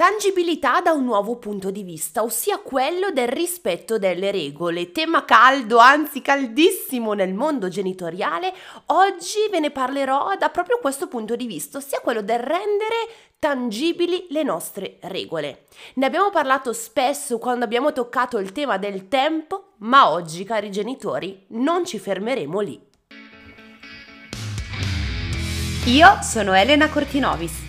Tangibilità da un nuovo punto di vista, ossia quello del rispetto delle regole, tema caldo, anzi caldissimo nel mondo genitoriale. Oggi ve ne parlerò da proprio questo punto di vista, ossia quello del rendere tangibili le nostre regole. Ne abbiamo parlato spesso quando abbiamo toccato il tema del tempo, ma oggi, cari genitori, non ci fermeremo lì. Io sono Elena Cortinovis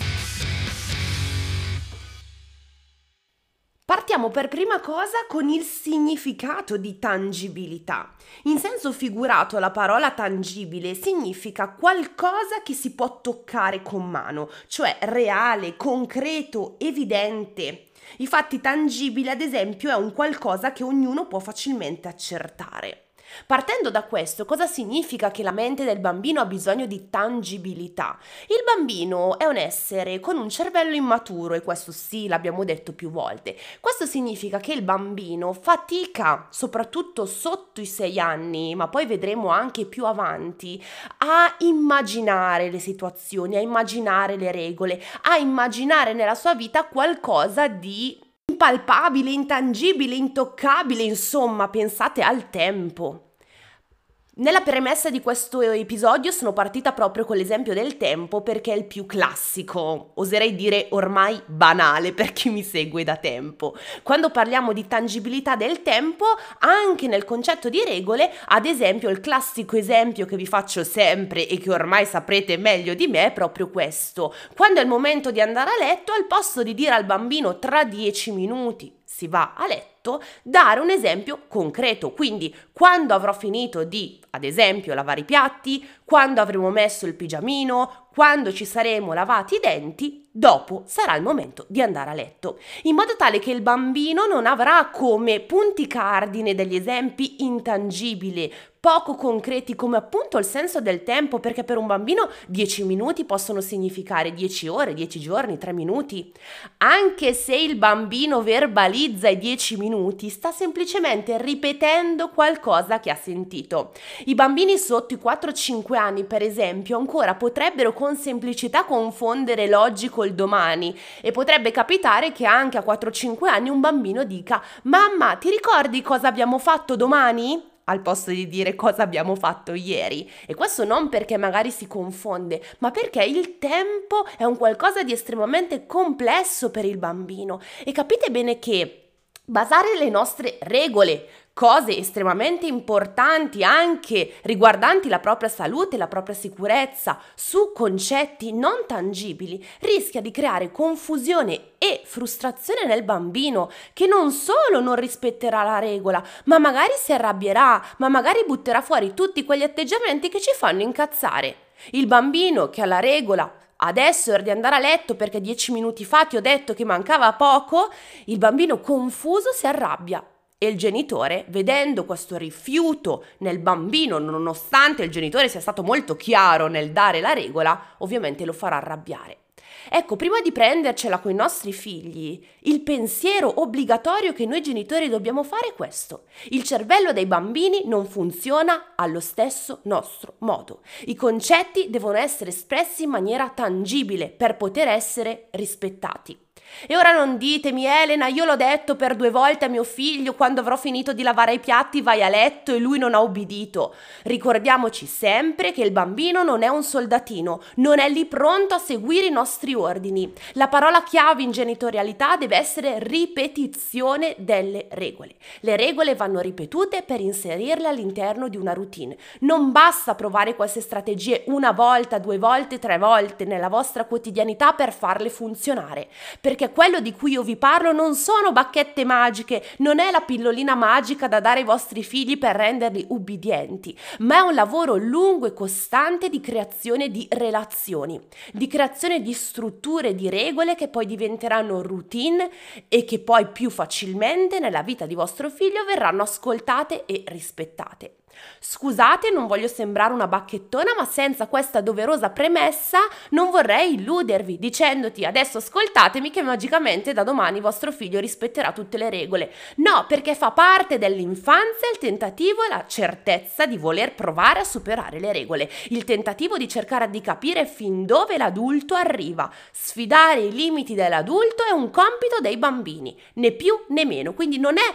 Partiamo per prima cosa con il significato di tangibilità. In senso figurato la parola tangibile significa qualcosa che si può toccare con mano, cioè reale, concreto, evidente. Infatti tangibile ad esempio è un qualcosa che ognuno può facilmente accertare. Partendo da questo, cosa significa che la mente del bambino ha bisogno di tangibilità? Il bambino è un essere con un cervello immaturo e questo sì, l'abbiamo detto più volte. Questo significa che il bambino fatica, soprattutto sotto i sei anni, ma poi vedremo anche più avanti, a immaginare le situazioni, a immaginare le regole, a immaginare nella sua vita qualcosa di impalpabile, intangibile, intoccabile, insomma, pensate al tempo. Nella premessa di questo episodio sono partita proprio con l'esempio del tempo perché è il più classico, oserei dire ormai banale per chi mi segue da tempo. Quando parliamo di tangibilità del tempo, anche nel concetto di regole, ad esempio il classico esempio che vi faccio sempre e che ormai saprete meglio di me è proprio questo. Quando è il momento di andare a letto, al posto di dire al bambino tra dieci minuti si va a letto, dare un esempio concreto. Quindi quando avrò finito di, ad esempio, lavare i piatti, quando avremo messo il pigiamino, quando ci saremo lavati i denti, dopo sarà il momento di andare a letto, in modo tale che il bambino non avrà come punti cardine degli esempi intangibili, poco concreti come appunto il senso del tempo, perché per un bambino 10 minuti possono significare 10 ore, 10 giorni, 3 minuti. Anche se il bambino verbalizza i 10 minuti, sta semplicemente ripetendo qualcosa che ha sentito. I bambini sotto i 4-5 anni, per esempio, ancora potrebbero con semplicità confondere l'oggi col domani e potrebbe capitare che anche a 4-5 anni un bambino dica Mamma, ti ricordi cosa abbiamo fatto domani? al posto di dire cosa abbiamo fatto ieri. E questo non perché magari si confonde, ma perché il tempo è un qualcosa di estremamente complesso per il bambino. E capite bene che basare le nostre regole cose estremamente importanti anche riguardanti la propria salute, la propria sicurezza, su concetti non tangibili, rischia di creare confusione e frustrazione nel bambino che non solo non rispetterà la regola, ma magari si arrabbierà, ma magari butterà fuori tutti quegli atteggiamenti che ci fanno incazzare. Il bambino che ha la regola adesso è di andare a letto perché dieci minuti fa ti ho detto che mancava poco, il bambino confuso si arrabbia e il genitore, vedendo questo rifiuto nel bambino, nonostante il genitore sia stato molto chiaro nel dare la regola, ovviamente lo farà arrabbiare. Ecco, prima di prendercela con i nostri figli, il pensiero obbligatorio che noi genitori dobbiamo fare è questo. Il cervello dei bambini non funziona allo stesso nostro modo. I concetti devono essere espressi in maniera tangibile per poter essere rispettati. E ora non ditemi, Elena, io l'ho detto per due volte a mio figlio quando avrò finito di lavare i piatti vai a letto e lui non ha obbedito. Ricordiamoci sempre che il bambino non è un soldatino, non è lì pronto a seguire i nostri ordini. La parola chiave in genitorialità deve essere ripetizione delle regole. Le regole vanno ripetute per inserirle all'interno di una routine. Non basta provare queste strategie una volta, due volte, tre volte nella vostra quotidianità per farle funzionare, perché perché quello di cui io vi parlo non sono bacchette magiche, non è la pillolina magica da dare ai vostri figli per renderli ubbidienti, ma è un lavoro lungo e costante di creazione di relazioni, di creazione di strutture, di regole che poi diventeranno routine e che poi più facilmente nella vita di vostro figlio verranno ascoltate e rispettate. Scusate, non voglio sembrare una bacchettona, ma senza questa doverosa premessa non vorrei illudervi dicendoti adesso ascoltatemi che magicamente da domani vostro figlio rispetterà tutte le regole. No, perché fa parte dell'infanzia il tentativo e la certezza di voler provare a superare le regole, il tentativo di cercare di capire fin dove l'adulto arriva. Sfidare i limiti dell'adulto è un compito dei bambini, né più né meno, quindi non è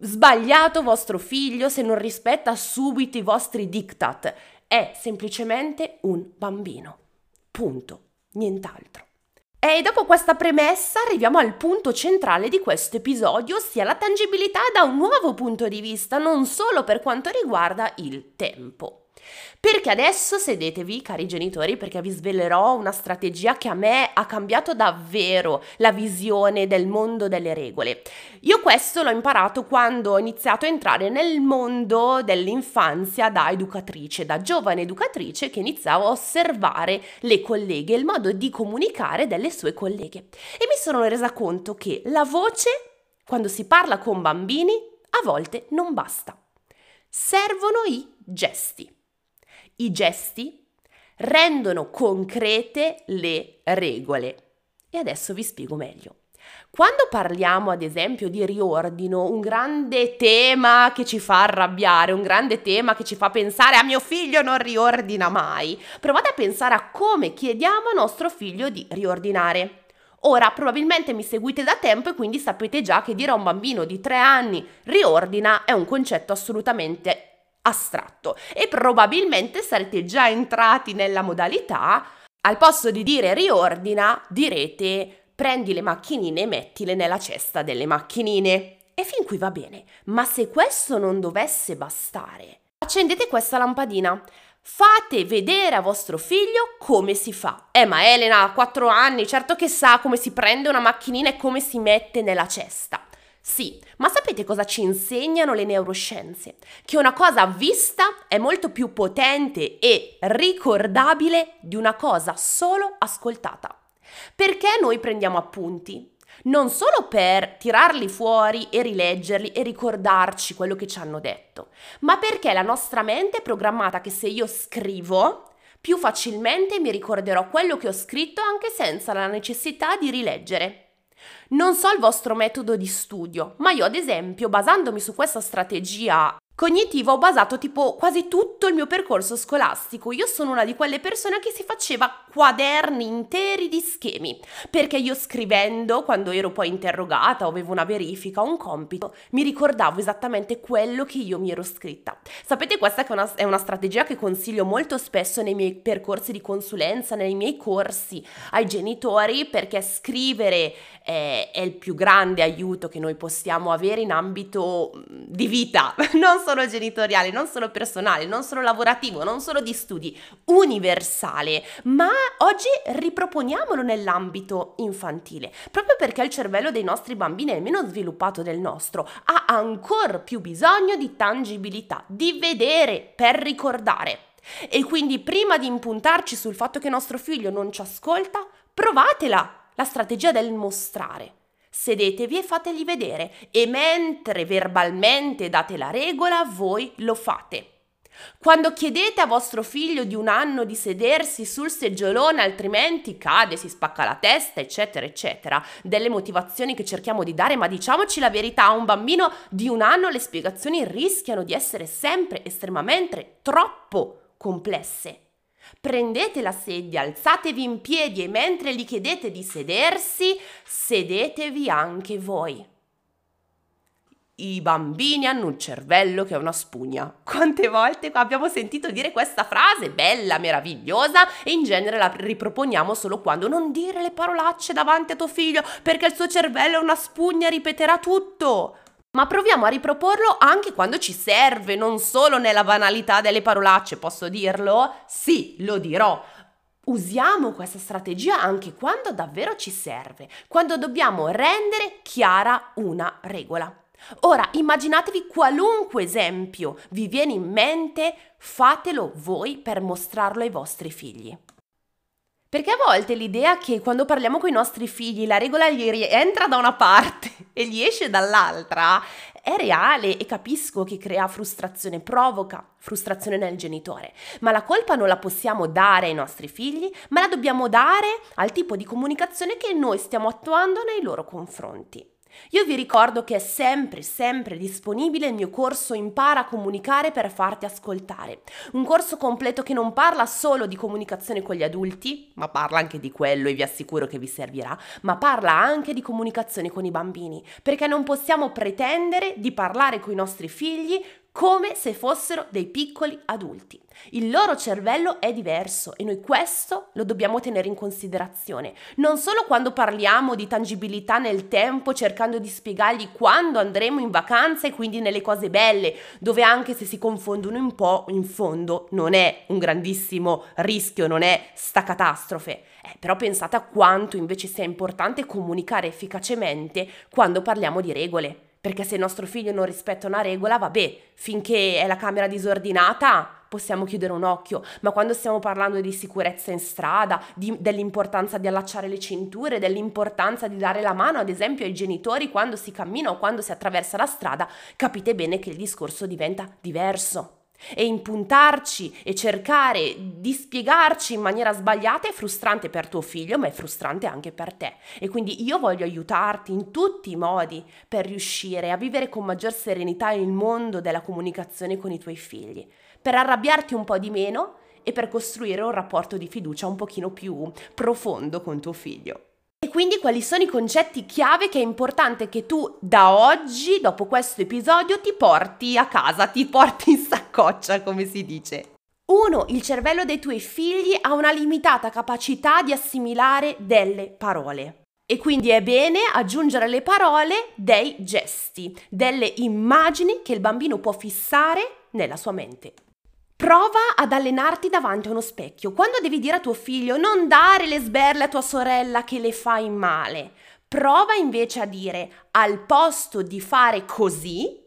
sbagliato vostro figlio se non rispetta subito i vostri diktat. È semplicemente un bambino. Punto. Nient'altro. E dopo questa premessa arriviamo al punto centrale di questo episodio, ossia la tangibilità da un nuovo punto di vista, non solo per quanto riguarda il tempo. Perché adesso sedetevi, cari genitori, perché vi svelerò una strategia che a me ha cambiato davvero la visione del mondo delle regole. Io questo l'ho imparato quando ho iniziato a entrare nel mondo dell'infanzia da educatrice, da giovane educatrice che iniziavo a osservare le colleghe, il modo di comunicare delle sue colleghe. E mi sono resa conto che la voce, quando si parla con bambini, a volte non basta. Servono i gesti. I gesti rendono concrete le regole. E adesso vi spiego meglio. Quando parliamo ad esempio di riordino, un grande tema che ci fa arrabbiare, un grande tema che ci fa pensare a mio figlio non riordina mai, provate a pensare a come chiediamo a nostro figlio di riordinare. Ora, probabilmente mi seguite da tempo e quindi sapete già che dire a un bambino di tre anni riordina è un concetto assolutamente astratto e probabilmente sarete già entrati nella modalità, al posto di dire riordina, direte prendi le macchinine e mettile nella cesta delle macchinine. E fin qui va bene, ma se questo non dovesse bastare, accendete questa lampadina. Fate vedere a vostro figlio come si fa. Eh, ma Elena ha 4 anni, certo che sa come si prende una macchinina e come si mette nella cesta. Sì, ma sapete cosa ci insegnano le neuroscienze? Che una cosa vista è molto più potente e ricordabile di una cosa solo ascoltata. Perché noi prendiamo appunti? Non solo per tirarli fuori e rileggerli e ricordarci quello che ci hanno detto, ma perché la nostra mente è programmata che se io scrivo, più facilmente mi ricorderò quello che ho scritto anche senza la necessità di rileggere. Non so il vostro metodo di studio, ma io ad esempio, basandomi su questa strategia Cognitiva ho basato tipo quasi tutto il mio percorso scolastico. Io sono una di quelle persone che si faceva quaderni interi di schemi, perché io scrivendo, quando ero poi interrogata avevo una verifica un compito, mi ricordavo esattamente quello che io mi ero scritta. Sapete, questa è una, è una strategia che consiglio molto spesso nei miei percorsi di consulenza, nei miei corsi ai genitori, perché scrivere è, è il più grande aiuto che noi possiamo avere in ambito di vita. Non solo genitoriale, non solo personale, non solo lavorativo, non solo di studi, universale, ma oggi riproponiamolo nell'ambito infantile, proprio perché il cervello dei nostri bambini è meno sviluppato del nostro, ha ancora più bisogno di tangibilità, di vedere per ricordare. E quindi prima di impuntarci sul fatto che nostro figlio non ci ascolta, provatela, la strategia del mostrare. Sedetevi e fategli vedere e mentre verbalmente date la regola, voi lo fate. Quando chiedete a vostro figlio di un anno di sedersi sul seggiolone, altrimenti cade, si spacca la testa, eccetera, eccetera, delle motivazioni che cerchiamo di dare, ma diciamoci la verità, a un bambino di un anno le spiegazioni rischiano di essere sempre estremamente troppo complesse. Prendete la sedia, alzatevi in piedi e mentre gli chiedete di sedersi, sedetevi anche voi. I bambini hanno un cervello che è una spugna. Quante volte abbiamo sentito dire questa frase bella, meravigliosa e in genere la riproponiamo solo quando non dire le parolacce davanti a tuo figlio perché il suo cervello è una spugna, ripeterà tutto ma proviamo a riproporlo anche quando ci serve, non solo nella banalità delle parolacce, posso dirlo? Sì, lo dirò. Usiamo questa strategia anche quando davvero ci serve, quando dobbiamo rendere chiara una regola. Ora immaginatevi qualunque esempio vi viene in mente, fatelo voi per mostrarlo ai vostri figli. Perché a volte l'idea che quando parliamo con i nostri figli la regola gli rientra da una parte e gli esce dall'altra è reale e capisco che crea frustrazione, provoca frustrazione nel genitore, ma la colpa non la possiamo dare ai nostri figli, ma la dobbiamo dare al tipo di comunicazione che noi stiamo attuando nei loro confronti. Io vi ricordo che è sempre, sempre disponibile il mio corso Impara a comunicare per farti ascoltare. Un corso completo che non parla solo di comunicazione con gli adulti, ma parla anche di quello e vi assicuro che vi servirà, ma parla anche di comunicazione con i bambini, perché non possiamo pretendere di parlare con i nostri figli come se fossero dei piccoli adulti. Il loro cervello è diverso e noi questo lo dobbiamo tenere in considerazione, non solo quando parliamo di tangibilità nel tempo cercando di spiegargli quando andremo in vacanza e quindi nelle cose belle, dove anche se si confondono un po', in fondo non è un grandissimo rischio, non è sta catastrofe. Eh, però pensate a quanto invece sia importante comunicare efficacemente quando parliamo di regole perché se il nostro figlio non rispetta una regola, vabbè, finché è la camera disordinata possiamo chiudere un occhio, ma quando stiamo parlando di sicurezza in strada, di, dell'importanza di allacciare le cinture, dell'importanza di dare la mano ad esempio ai genitori quando si cammina o quando si attraversa la strada, capite bene che il discorso diventa diverso. E impuntarci e cercare di spiegarci in maniera sbagliata è frustrante per tuo figlio, ma è frustrante anche per te. E quindi io voglio aiutarti in tutti i modi per riuscire a vivere con maggior serenità il mondo della comunicazione con i tuoi figli, per arrabbiarti un po' di meno e per costruire un rapporto di fiducia un pochino più profondo con tuo figlio. E quindi quali sono i concetti chiave che è importante che tu da oggi, dopo questo episodio, ti porti a casa, ti porti in saccoccia, come si dice. 1. Il cervello dei tuoi figli ha una limitata capacità di assimilare delle parole. E quindi è bene aggiungere alle parole dei gesti, delle immagini che il bambino può fissare nella sua mente. Prova ad allenarti davanti a uno specchio. Quando devi dire a tuo figlio non dare le sberle a tua sorella che le fai male, prova invece a dire al posto di fare così,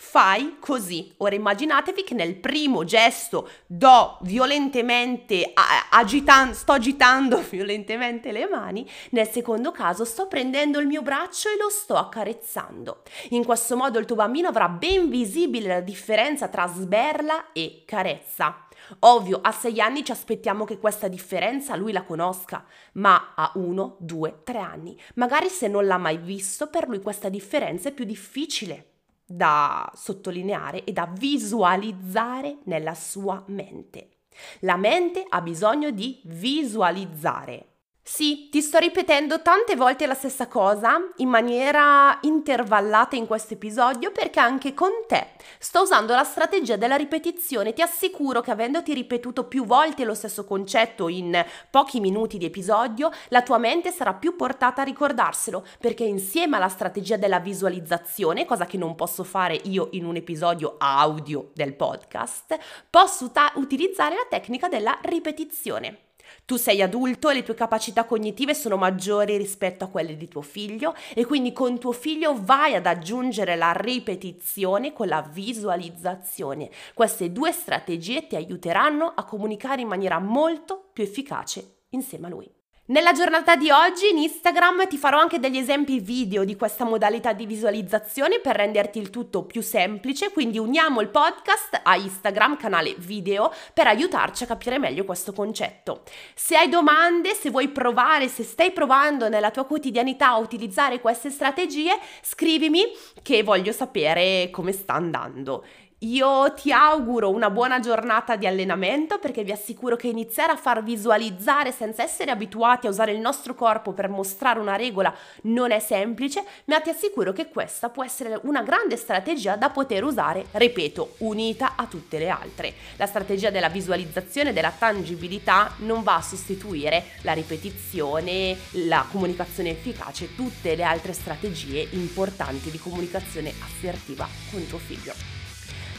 fai così. Ora immaginatevi che nel primo gesto do violentemente, agitando, sto agitando violentemente le mani, nel secondo caso sto prendendo il mio braccio e lo sto accarezzando. In questo modo il tuo bambino avrà ben visibile la differenza tra sberla e carezza. Ovvio, a sei anni ci aspettiamo che questa differenza lui la conosca, ma a uno, due, tre anni, magari se non l'ha mai visto, per lui questa differenza è più difficile da sottolineare e da visualizzare nella sua mente. La mente ha bisogno di visualizzare. Sì, ti sto ripetendo tante volte la stessa cosa in maniera intervallata in questo episodio perché anche con te sto usando la strategia della ripetizione. Ti assicuro che avendoti ripetuto più volte lo stesso concetto in pochi minuti di episodio, la tua mente sarà più portata a ricordarselo perché insieme alla strategia della visualizzazione, cosa che non posso fare io in un episodio audio del podcast, posso ta- utilizzare la tecnica della ripetizione. Tu sei adulto e le tue capacità cognitive sono maggiori rispetto a quelle di tuo figlio e quindi con tuo figlio vai ad aggiungere la ripetizione con la visualizzazione. Queste due strategie ti aiuteranno a comunicare in maniera molto più efficace insieme a lui. Nella giornata di oggi in Instagram ti farò anche degli esempi video di questa modalità di visualizzazione per renderti il tutto più semplice, quindi uniamo il podcast a Instagram, canale video, per aiutarci a capire meglio questo concetto. Se hai domande, se vuoi provare, se stai provando nella tua quotidianità a utilizzare queste strategie, scrivimi che voglio sapere come sta andando. Io ti auguro una buona giornata di allenamento perché vi assicuro che iniziare a far visualizzare senza essere abituati a usare il nostro corpo per mostrare una regola non è semplice, ma ti assicuro che questa può essere una grande strategia da poter usare, ripeto, unita a tutte le altre. La strategia della visualizzazione, della tangibilità non va a sostituire la ripetizione, la comunicazione efficace, tutte le altre strategie importanti di comunicazione assertiva con tuo figlio.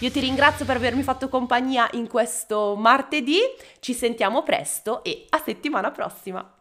Io ti ringrazio per avermi fatto compagnia in questo martedì, ci sentiamo presto e a settimana prossima!